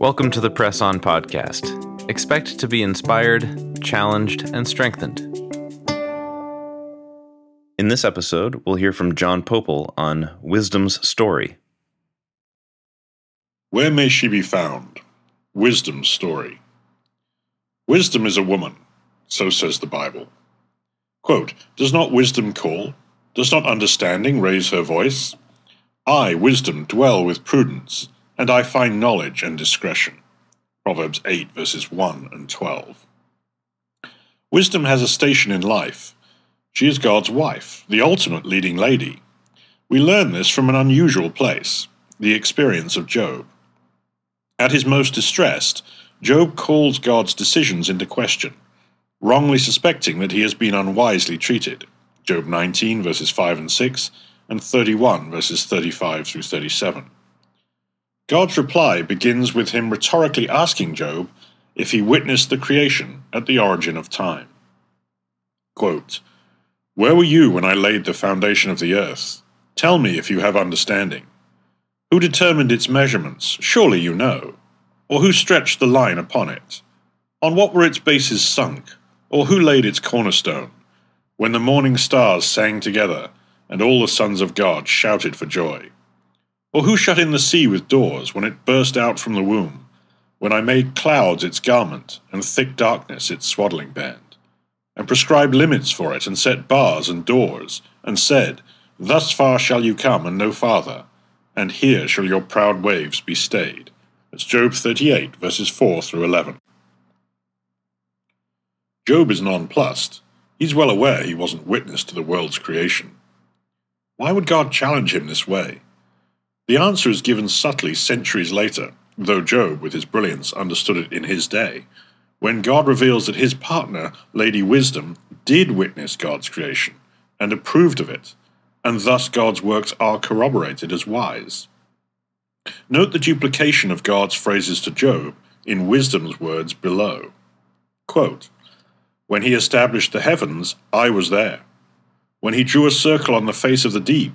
Welcome to the Press On Podcast. Expect to be inspired, challenged, and strengthened. In this episode, we'll hear from John Pople on Wisdom's story. Where may she be found? Wisdom's story. Wisdom is a woman, so says the Bible. Quote, Does not wisdom call? Does not understanding raise her voice? I, wisdom, dwell with prudence and I find knowledge and discretion. Proverbs 8, verses 1 and 12. Wisdom has a station in life. She is God's wife, the ultimate leading lady. We learn this from an unusual place, the experience of Job. At his most distressed, Job calls God's decisions into question, wrongly suspecting that he has been unwisely treated. Job 19, verses 5 and 6, and 31, verses 35 through 37. God's reply begins with him rhetorically asking Job if he witnessed the creation at the origin of time. Quote, Where were you when I laid the foundation of the earth? Tell me if you have understanding. Who determined its measurements? Surely you know. Or who stretched the line upon it? On what were its bases sunk? Or who laid its cornerstone? When the morning stars sang together, and all the sons of God shouted for joy. Or who shut in the sea with doors when it burst out from the womb, when I made clouds its garment, and thick darkness its swaddling band, and prescribed limits for it, and set bars and doors, and said, Thus far shall you come, and no farther, and here shall your proud waves be stayed. That's Job 38, verses 4 through 11. Job is nonplussed. He's well aware he wasn't witness to the world's creation. Why would God challenge him this way? The answer is given subtly centuries later, though Job, with his brilliance, understood it in his day, when God reveals that his partner, Lady Wisdom, did witness God's creation and approved of it, and thus God's works are corroborated as wise. Note the duplication of God's phrases to Job in Wisdom's words below. Quote, when he established the heavens, I was there. When he drew a circle on the face of the deep,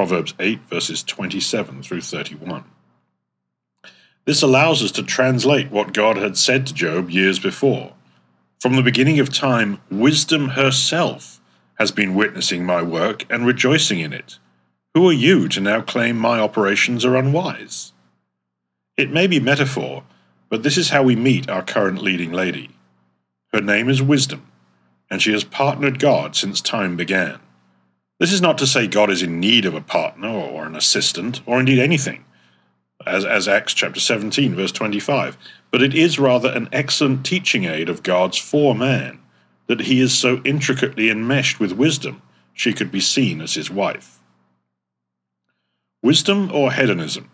Proverbs 8, verses 27 through 31. This allows us to translate what God had said to Job years before. From the beginning of time, wisdom herself has been witnessing my work and rejoicing in it. Who are you to now claim my operations are unwise? It may be metaphor, but this is how we meet our current leading lady. Her name is Wisdom, and she has partnered God since time began. This is not to say God is in need of a partner or an assistant, or indeed anything, as, as Acts chapter 17, verse 25, but it is rather an excellent teaching aid of God's for man that he is so intricately enmeshed with wisdom she could be seen as his wife. Wisdom or hedonism?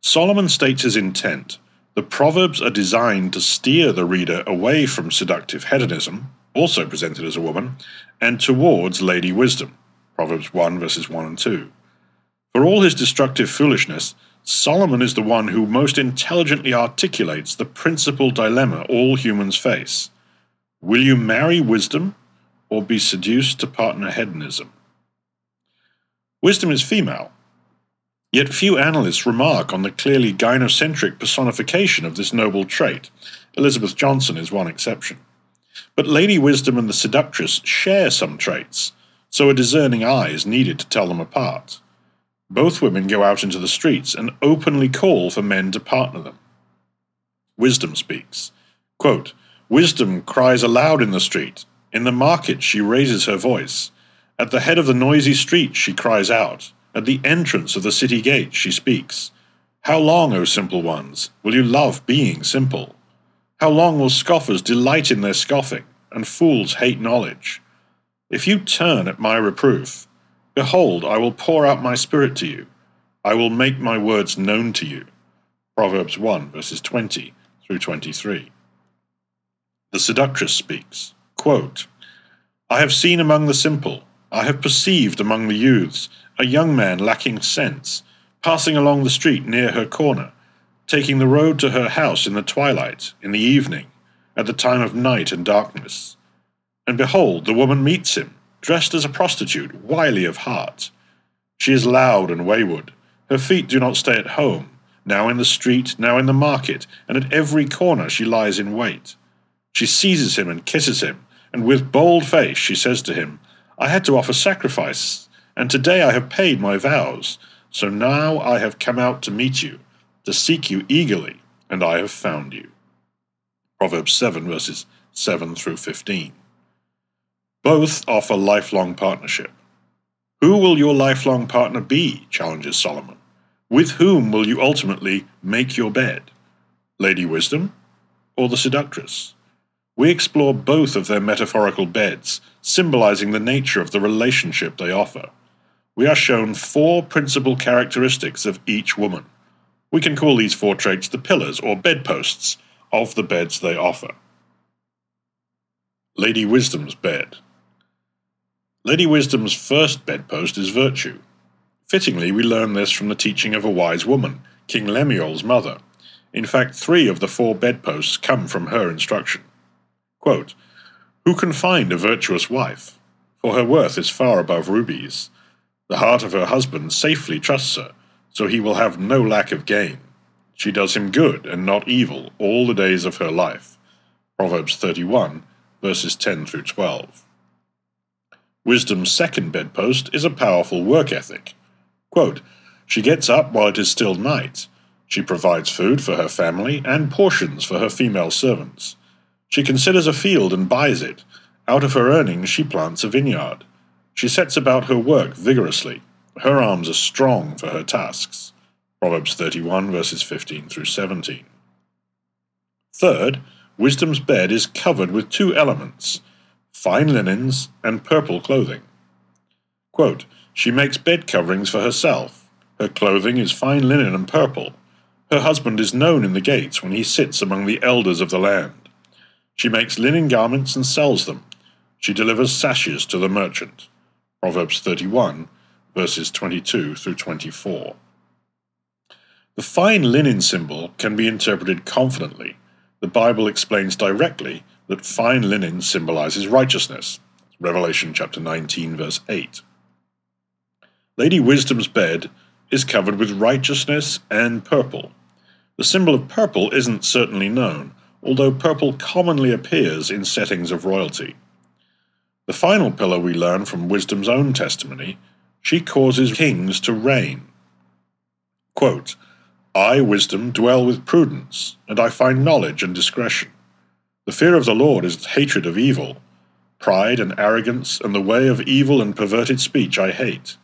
Solomon states his intent. The Proverbs are designed to steer the reader away from seductive hedonism, also presented as a woman, and towards Lady Wisdom, Proverbs 1 verses 1 and 2. For all his destructive foolishness, Solomon is the one who most intelligently articulates the principal dilemma all humans face. Will you marry wisdom or be seduced to partner hedonism? Wisdom is female, yet few analysts remark on the clearly gynocentric personification of this noble trait. Elizabeth Johnson is one exception. But Lady Wisdom and the seductress share some traits, so a discerning eye is needed to tell them apart. Both women go out into the streets and openly call for men to partner them. Wisdom speaks. Quote, Wisdom cries aloud in the street. In the market she raises her voice. At the head of the noisy street she cries out. At the entrance of the city gate she speaks. How long, O simple ones, will you love being simple? How long will scoffers delight in their scoffing, and fools hate knowledge? If you turn at my reproof, behold, I will pour out my spirit to you. I will make my words known to you. Proverbs 1, verses 20 through 23. The seductress speaks quote, I have seen among the simple, I have perceived among the youths, a young man lacking sense, passing along the street near her corner, taking the road to her house in the twilight, in the evening, at the time of night and darkness. And behold, the woman meets him, dressed as a prostitute, wily of heart. She is loud and wayward. Her feet do not stay at home. Now in the street, now in the market, and at every corner she lies in wait. She seizes him and kisses him, and with bold face she says to him, I had to offer sacrifice, and today I have paid my vows. So now I have come out to meet you, to seek you eagerly, and I have found you. Proverbs 7, verses 7 through 15. Both offer lifelong partnership. Who will your lifelong partner be? challenges Solomon. With whom will you ultimately make your bed? Lady Wisdom or the seductress? We explore both of their metaphorical beds, symbolizing the nature of the relationship they offer. We are shown four principal characteristics of each woman. We can call these four traits the pillars or bedposts of the beds they offer. Lady Wisdom's bed. Lady Wisdom's first bedpost is virtue. Fittingly, we learn this from the teaching of a wise woman, King Lemuel's mother. In fact, three of the four bedposts come from her instruction. Quote, Who can find a virtuous wife? For her worth is far above rubies. The heart of her husband safely trusts her, so he will have no lack of gain. She does him good and not evil all the days of her life. Proverbs 31, verses 10 through 12. Wisdom's second bedpost is a powerful work ethic. Quote, she gets up while it is still night. She provides food for her family and portions for her female servants. She considers a field and buys it. Out of her earnings she plants a vineyard. She sets about her work vigorously. Her arms are strong for her tasks. Proverbs 31, verses 15 through 17. Third, wisdom's bed is covered with two elements fine linens and purple clothing. Quote, she makes bed coverings for herself. Her clothing is fine linen and purple. Her husband is known in the gates when he sits among the elders of the land. She makes linen garments and sells them. She delivers sashes to the merchant. Proverbs 31, verses 22 through 24. The fine linen symbol can be interpreted confidently. The Bible explains directly that fine linen symbolizes righteousness. Revelation chapter 19, verse 8. Lady Wisdom's bed is covered with righteousness and purple. The symbol of purple isn't certainly known, although purple commonly appears in settings of royalty. The final pillar we learn from Wisdom's own testimony she causes kings to reign. Quote, I, wisdom, dwell with prudence, and I find knowledge and discretion. The fear of the Lord is hatred of evil. Pride and arrogance and the way of evil and perverted speech I hate.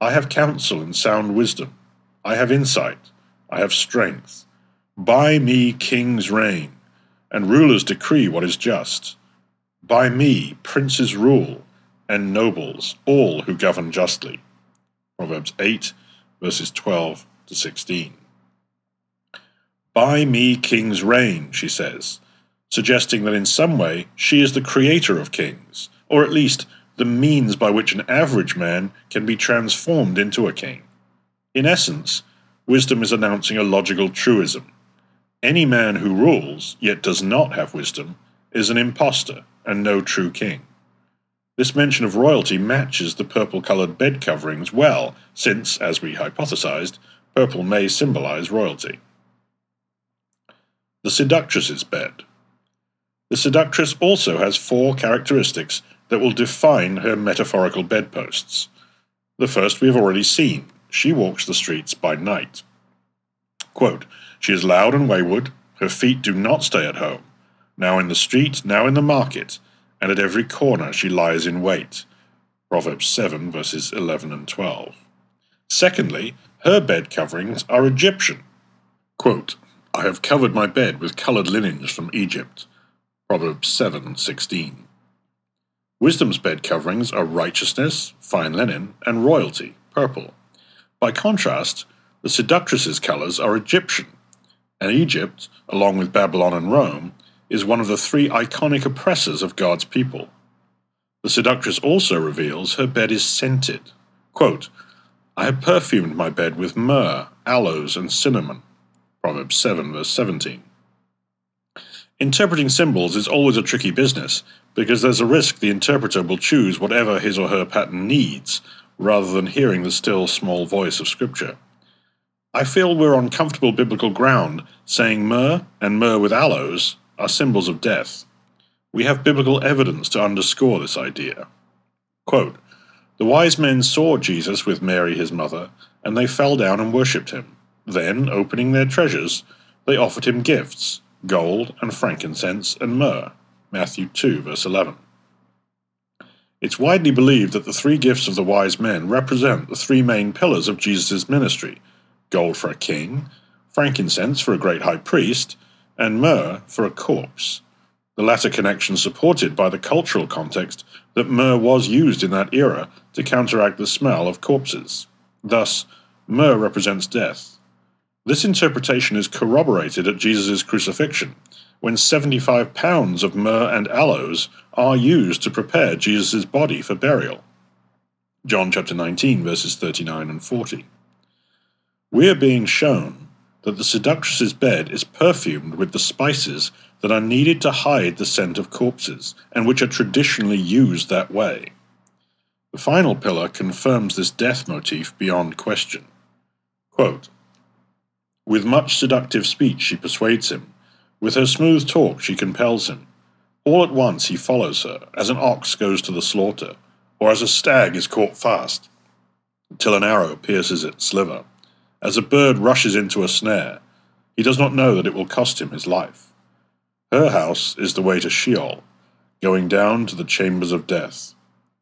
I have counsel and sound wisdom. I have insight. I have strength. By me kings reign and rulers decree what is just. By me princes rule, and nobles, all who govern justly. Proverbs 8, verses 12 to 16. By me kings reign, she says, suggesting that in some way she is the creator of kings, or at least the means by which an average man can be transformed into a king. In essence, wisdom is announcing a logical truism. Any man who rules, yet does not have wisdom, is an impostor and no true king. This mention of royalty matches the purple colored bed coverings well, since, as we hypothesized, purple may symbolize royalty. The seductress's bed. The seductress also has four characteristics that will define her metaphorical bedposts. The first we have already seen she walks the streets by night. Quote, she is loud and wayward, her feet do not stay at home. Now in the street, now in the market, and at every corner she lies in wait. Proverbs 7, verses 11 and 12. Secondly, her bed coverings are Egyptian. Quote, I have covered my bed with colored linens from Egypt. Proverbs 7, 16. Wisdom's bed coverings are righteousness, fine linen, and royalty, purple. By contrast, the seductress's colors are Egyptian, and Egypt, along with Babylon and Rome, is one of the three iconic oppressors of God's people. The seductress also reveals her bed is scented. Quote, I have perfumed my bed with myrrh, aloes, and cinnamon. Proverbs 7, verse 17. Interpreting symbols is always a tricky business because there's a risk the interpreter will choose whatever his or her pattern needs rather than hearing the still small voice of Scripture. I feel we're on comfortable biblical ground saying myrrh and myrrh with aloes are symbols of death. We have biblical evidence to underscore this idea. Quote, the wise men saw Jesus with Mary his mother, and they fell down and worshipped him. Then, opening their treasures, they offered him gifts gold and frankincense and myrrh. Matthew 2, verse 11. It's widely believed that the three gifts of the wise men represent the three main pillars of Jesus' ministry gold for a king, frankincense for a great high priest, and myrrh for a corpse the latter connection supported by the cultural context that myrrh was used in that era to counteract the smell of corpses. Thus, myrrh represents death. This interpretation is corroborated at Jesus' crucifixion, when 75 pounds of myrrh and aloes are used to prepare Jesus' body for burial. John chapter 19, verses 39 and 40. We are being shown that the seductress's bed is perfumed with the spices that are needed to hide the scent of corpses, and which are traditionally used that way. The final pillar confirms this death motif beyond question. Quote, With much seductive speech she persuades him, with her smooth talk she compels him. All at once he follows her, as an ox goes to the slaughter, or as a stag is caught fast, till an arrow pierces its liver as a bird rushes into a snare. He does not know that it will cost him his life. Her house is the way to Sheol, going down to the chambers of death.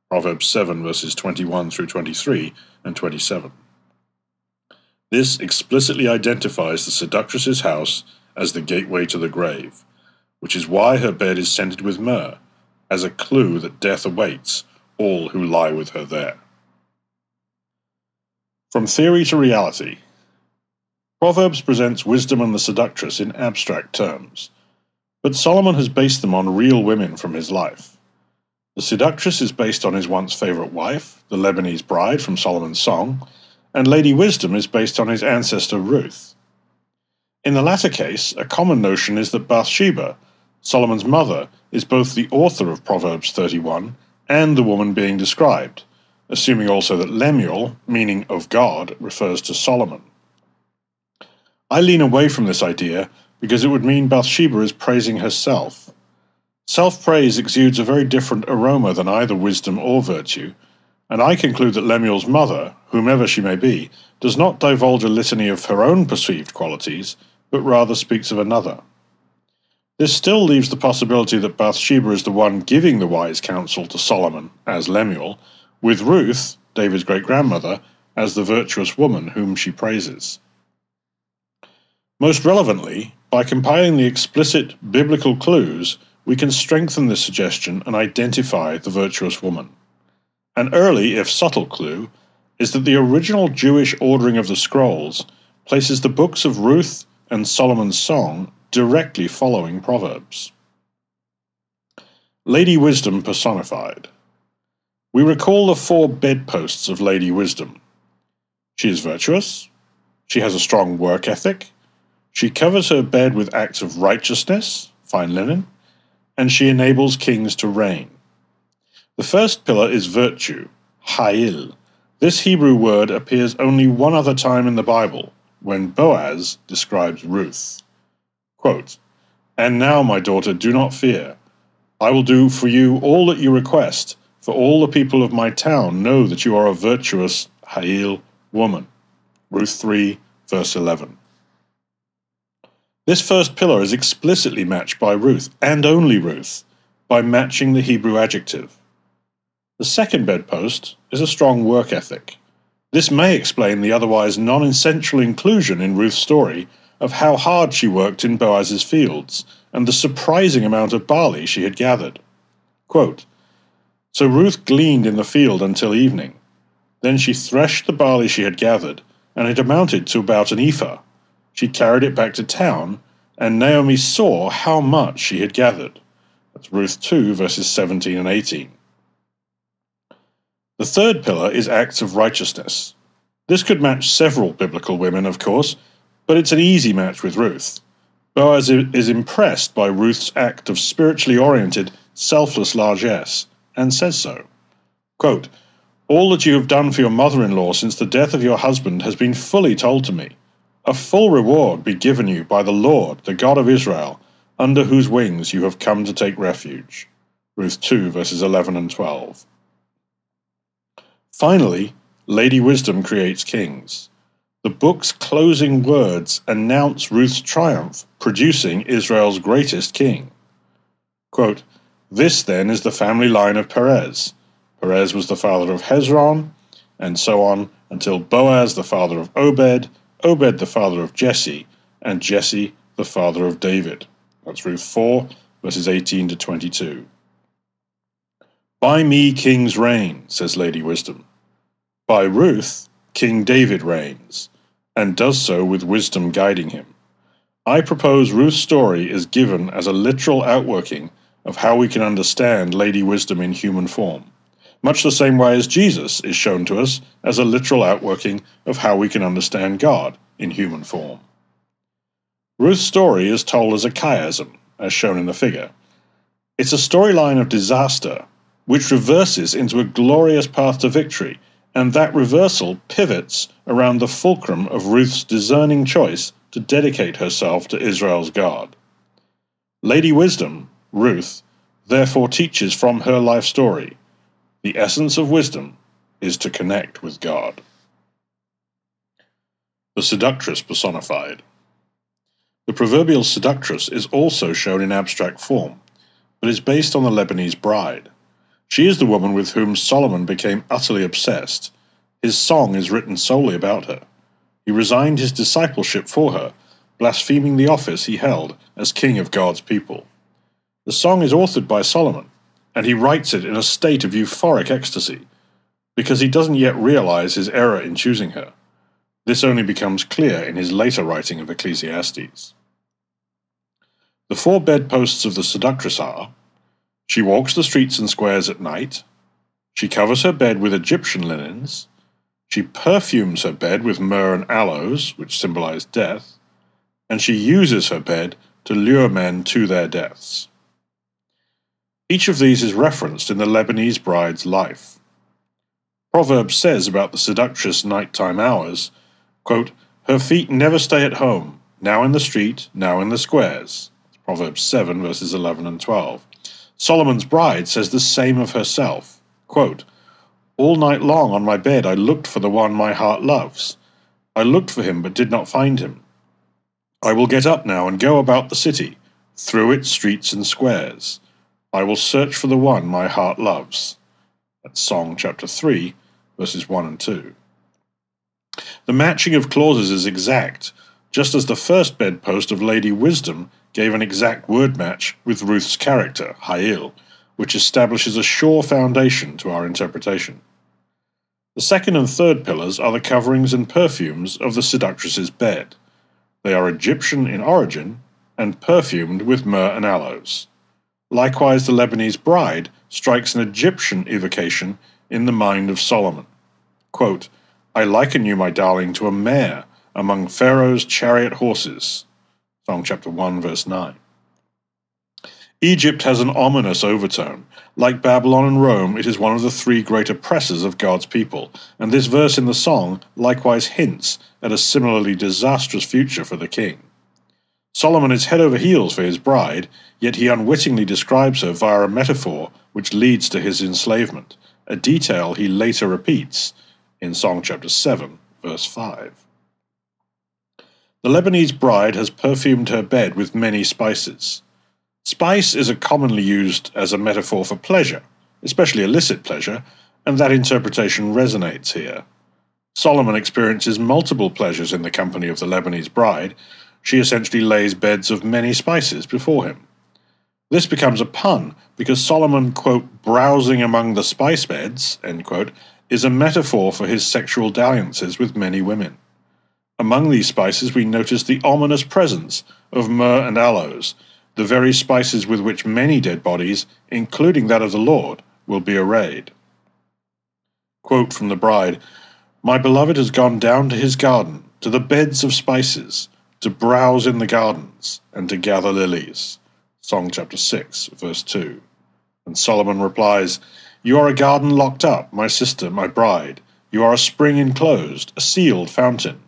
Proverbs 7 verses 21 through 23 and 27. This explicitly identifies the seductress's house as the gateway to the grave, which is why her bed is scented with myrrh, as a clue that death awaits all who lie with her there. From theory to reality, Proverbs presents wisdom and the seductress in abstract terms, but Solomon has based them on real women from his life. The seductress is based on his once favorite wife, the Lebanese bride from Solomon's Song, and Lady Wisdom is based on his ancestor Ruth. In the latter case, a common notion is that Bathsheba, Solomon's mother, is both the author of Proverbs 31 and the woman being described, assuming also that Lemuel, meaning of God, refers to Solomon. I lean away from this idea because it would mean Bathsheba is praising herself. Self praise exudes a very different aroma than either wisdom or virtue, and I conclude that Lemuel's mother, whomever she may be, does not divulge a litany of her own perceived qualities, but rather speaks of another. This still leaves the possibility that Bathsheba is the one giving the wise counsel to Solomon, as Lemuel, with Ruth, David's great grandmother, as the virtuous woman whom she praises. Most relevantly, by compiling the explicit biblical clues, we can strengthen this suggestion and identify the virtuous woman. An early, if subtle, clue is that the original Jewish ordering of the scrolls places the books of Ruth and Solomon's Song directly following Proverbs. Lady Wisdom personified. We recall the four bedposts of Lady Wisdom. She is virtuous, she has a strong work ethic, she covers her bed with acts of righteousness, fine linen, and she enables kings to reign. The first pillar is virtue, ha'il. This Hebrew word appears only one other time in the Bible, when Boaz describes Ruth. Quote, and now, my daughter, do not fear. I will do for you all that you request, for all the people of my town know that you are a virtuous Ha'il woman. Ruth 3, verse 11. This first pillar is explicitly matched by Ruth, and only Ruth, by matching the Hebrew adjective. The second bedpost is a strong work ethic. This may explain the otherwise non essential inclusion in Ruth's story of how hard she worked in Boaz's fields and the surprising amount of barley she had gathered. Quote, so Ruth gleaned in the field until evening. Then she threshed the barley she had gathered, and it amounted to about an ephah. She carried it back to town, and Naomi saw how much she had gathered. That's Ruth 2, verses 17 and 18. The third pillar is acts of righteousness. This could match several biblical women, of course, but it's an easy match with Ruth. Boaz is impressed by Ruth's act of spiritually oriented, selfless largesse, and says so. Quote, All that you have done for your mother in law since the death of your husband has been fully told to me. A full reward be given you by the Lord, the God of Israel, under whose wings you have come to take refuge. Ruth 2, verses 11 and 12. Finally, Lady Wisdom creates kings. The book's closing words announce Ruth's triumph, producing Israel's greatest king. Quote, this then is the family line of Perez. Perez was the father of Hezron, and so on until Boaz the father of Obed, Obed the father of Jesse, and Jesse the father of David. That's Ruth 4, verses 18 to 22. By me kings reign, says Lady Wisdom. By Ruth, King David reigns, and does so with wisdom guiding him. I propose Ruth's story is given as a literal outworking of how we can understand Lady Wisdom in human form much the same way as Jesus is shown to us as a literal outworking of how we can understand God in human form. Ruth's story is told as a chiasm, as shown in the figure. It's a storyline of disaster, which reverses into a glorious path to victory, and that reversal pivots around the fulcrum of Ruth's discerning choice to dedicate herself to Israel's God. Lady Wisdom, Ruth, therefore teaches from her life story the essence of wisdom is to connect with God. The seductress personified. The proverbial seductress is also shown in abstract form, but is based on the Lebanese bride. She is the woman with whom Solomon became utterly obsessed. His song is written solely about her. He resigned his discipleship for her, blaspheming the office he held as king of God's people. The song is authored by Solomon, and he writes it in a state of euphoric ecstasy, because he doesn't yet realize his error in choosing her. This only becomes clear in his later writing of Ecclesiastes. The four bedposts of the seductress are she walks the streets and squares at night, she covers her bed with Egyptian linens, she perfumes her bed with myrrh and aloes, which symbolize death, and she uses her bed to lure men to their deaths. Each of these is referenced in the Lebanese bride's life. Proverbs says about the seductress nighttime hours, quote, Her feet never stay at home, now in the street, now in the squares. Proverbs 7, verses 11 and 12. Solomon's bride says the same of herself. Quote, All night long on my bed I looked for the one my heart loves. I looked for him but did not find him. I will get up now and go about the city, through its streets and squares. I will search for the one my heart loves. That's Song chapter 3, verses 1 and 2. The matching of clauses is exact, just as the first bedpost of Lady Wisdom gave an exact word match with Ruth's character, Hail, which establishes a sure foundation to our interpretation. The second and third pillars are the coverings and perfumes of the seductress's bed. They are Egyptian in origin and perfumed with myrrh and aloes. Likewise, the Lebanese bride strikes an Egyptian evocation in the mind of Solomon. Quote, I liken you, my darling, to a mare among Pharaoh's chariot horses. Song chapter 1, verse 9. Egypt has an ominous overtone. Like Babylon and Rome, it is one of the three great oppressors of God's people, and this verse in the song likewise hints at a similarly disastrous future for the king. Solomon is head over heels for his bride, yet he unwittingly describes her via a metaphor which leads to his enslavement, a detail he later repeats in Song chapter 7, verse 5. The Lebanese bride has perfumed her bed with many spices. Spice is commonly used as a metaphor for pleasure, especially illicit pleasure, and that interpretation resonates here. Solomon experiences multiple pleasures in the company of the Lebanese bride, she essentially lays beds of many spices before him. This becomes a pun because Solomon, quote, browsing among the spice beds, end quote, is a metaphor for his sexual dalliances with many women. Among these spices, we notice the ominous presence of myrrh and aloes, the very spices with which many dead bodies, including that of the Lord, will be arrayed. Quote from the bride My beloved has gone down to his garden, to the beds of spices, to browse in the gardens, and to gather lilies. Song chapter 6, verse 2. And Solomon replies, You are a garden locked up, my sister, my bride. You are a spring enclosed, a sealed fountain.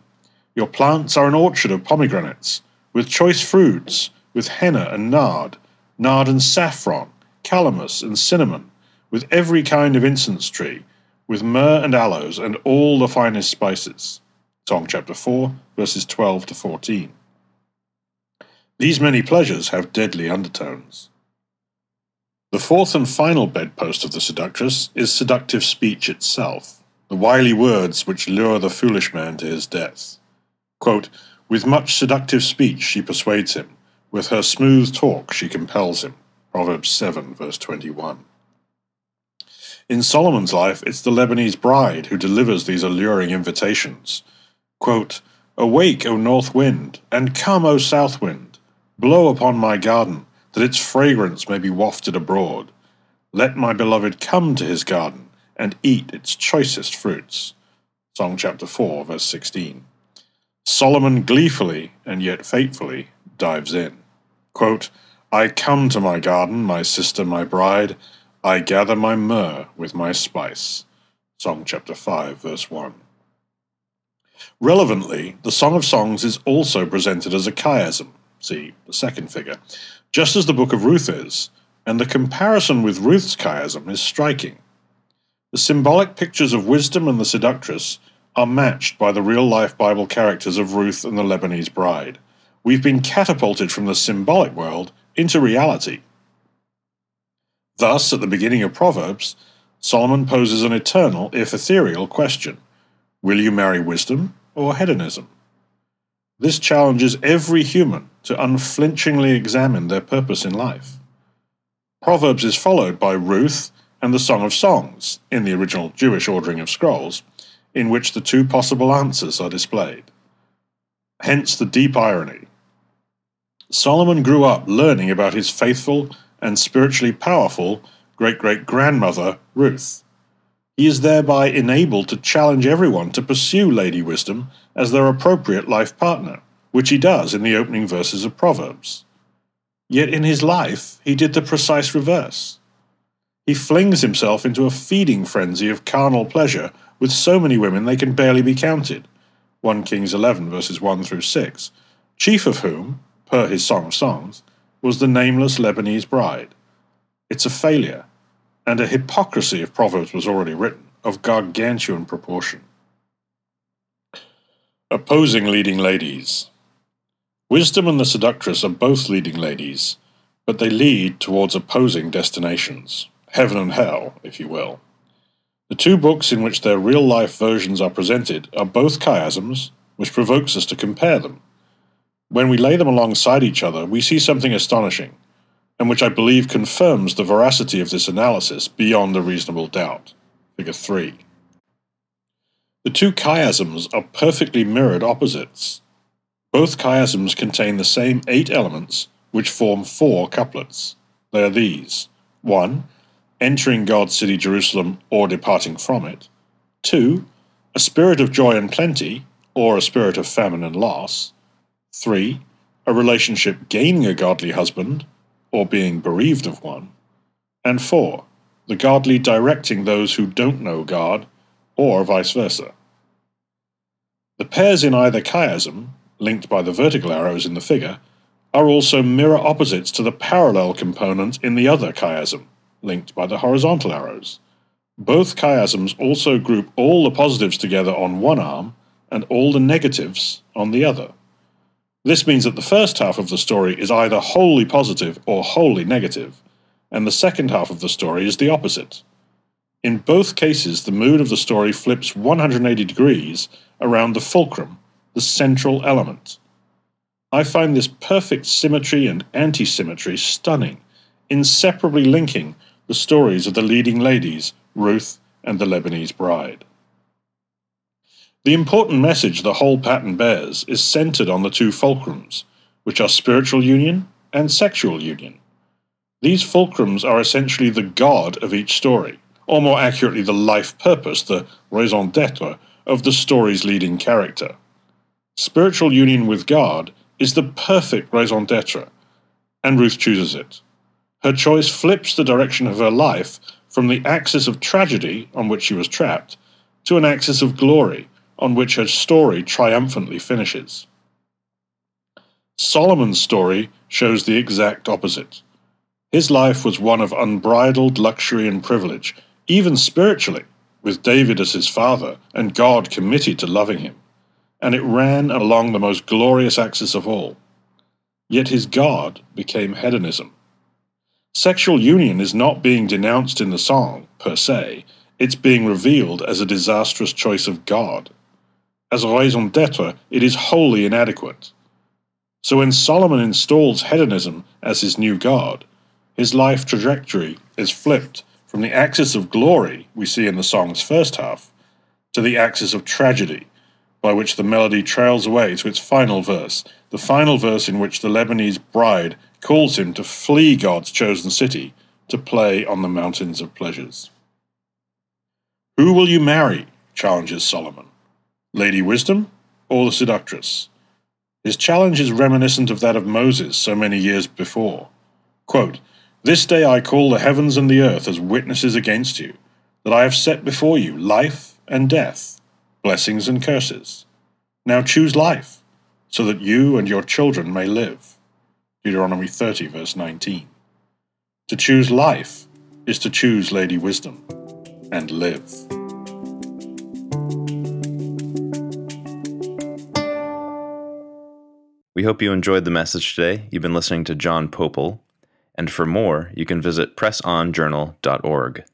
Your plants are an orchard of pomegranates, with choice fruits, with henna and nard, nard and saffron, calamus and cinnamon, with every kind of incense tree, with myrrh and aloes, and all the finest spices. Song chapter 4, verses 12 to 14. These many pleasures have deadly undertones. The fourth and final bedpost of the seductress is seductive speech itself, the wily words which lure the foolish man to his death. Quote, With much seductive speech she persuades him, with her smooth talk she compels him. Proverbs 7, verse 21. In Solomon's life, it's the Lebanese bride who delivers these alluring invitations. Quote, Awake, O north wind, and come, O south wind, blow upon my garden, that its fragrance may be wafted abroad. Let my beloved come to his garden, and eat its choicest fruits. Song chapter 4, verse 16. Solomon gleefully, and yet fatefully, dives in. Quote, I come to my garden, my sister, my bride. I gather my myrrh with my spice. Song chapter 5, verse 1. Relevantly, the Song of Songs is also presented as a chiasm, see the second figure, just as the Book of Ruth is, and the comparison with Ruth's chiasm is striking. The symbolic pictures of wisdom and the seductress are matched by the real life Bible characters of Ruth and the Lebanese bride we've been catapulted from the symbolic world into reality. Thus, at the beginning of Proverbs, Solomon poses an eternal, if ethereal, question Will you marry wisdom or hedonism? This challenges every human to unflinchingly examine their purpose in life. Proverbs is followed by Ruth and the Song of Songs, in the original Jewish ordering of scrolls, in which the two possible answers are displayed. Hence the deep irony Solomon grew up learning about his faithful and spiritually powerful great great grandmother, Ruth. He is thereby enabled to challenge everyone to pursue Lady Wisdom as their appropriate life partner, which he does in the opening verses of Proverbs. Yet in his life, he did the precise reverse. He flings himself into a feeding frenzy of carnal pleasure with so many women they can barely be counted. 1 Kings 11, verses 1 through 6, chief of whom, per his Song of Songs, was the nameless Lebanese bride. It's a failure, and a hypocrisy if Proverbs was already written, of gargantuan proportion. Opposing leading ladies. Wisdom and the seductress are both leading ladies, but they lead towards opposing destinations, heaven and hell, if you will. The two books in which their real life versions are presented are both chiasms, which provokes us to compare them. When we lay them alongside each other, we see something astonishing, and which I believe confirms the veracity of this analysis beyond a reasonable doubt. Figure 3. The two chiasms are perfectly mirrored opposites. Both chiasms contain the same eight elements, which form four couplets. They are these 1. Entering God's city Jerusalem or departing from it. 2. A spirit of joy and plenty, or a spirit of famine and loss. 3. A relationship gaining a godly husband or being bereaved of one. And 4. The godly directing those who don't know God or vice versa. The pairs in either chiasm, linked by the vertical arrows in the figure, are also mirror opposites to the parallel component in the other chiasm, linked by the horizontal arrows. Both chiasms also group all the positives together on one arm and all the negatives on the other. This means that the first half of the story is either wholly positive or wholly negative, and the second half of the story is the opposite. In both cases, the mood of the story flips 180 degrees around the fulcrum, the central element. I find this perfect symmetry and anti symmetry stunning, inseparably linking the stories of the leading ladies, Ruth and the Lebanese bride. The important message the whole pattern bears is centered on the two fulcrums, which are spiritual union and sexual union. These fulcrums are essentially the God of each story, or more accurately, the life purpose, the raison d'etre, of the story's leading character. Spiritual union with God is the perfect raison d'etre, and Ruth chooses it. Her choice flips the direction of her life from the axis of tragedy on which she was trapped to an axis of glory on which her story triumphantly finishes. Solomon's story shows the exact opposite. His life was one of unbridled luxury and privilege, even spiritually, with David as his father and God committed to loving him, and it ran along the most glorious axis of all. Yet his God became hedonism. Sexual union is not being denounced in the song, per se, it's being revealed as a disastrous choice of God. As a raison d'etre, it is wholly inadequate. So when Solomon installs hedonism as his new God, his life trajectory is flipped from the axis of glory we see in the song's first half to the axis of tragedy, by which the melody trails away to its final verse, the final verse in which the Lebanese bride calls him to flee God's chosen city to play on the mountains of pleasures. Who will you marry? challenges Solomon. Lady Wisdom or the seductress? His challenge is reminiscent of that of Moses so many years before. Quote, this day I call the heavens and the earth as witnesses against you, that I have set before you life and death, blessings and curses. Now choose life, so that you and your children may live. Deuteronomy 30, verse 19. To choose life is to choose Lady Wisdom and live. We hope you enjoyed the message today. You've been listening to John Pople, and for more, you can visit pressonjournal.org.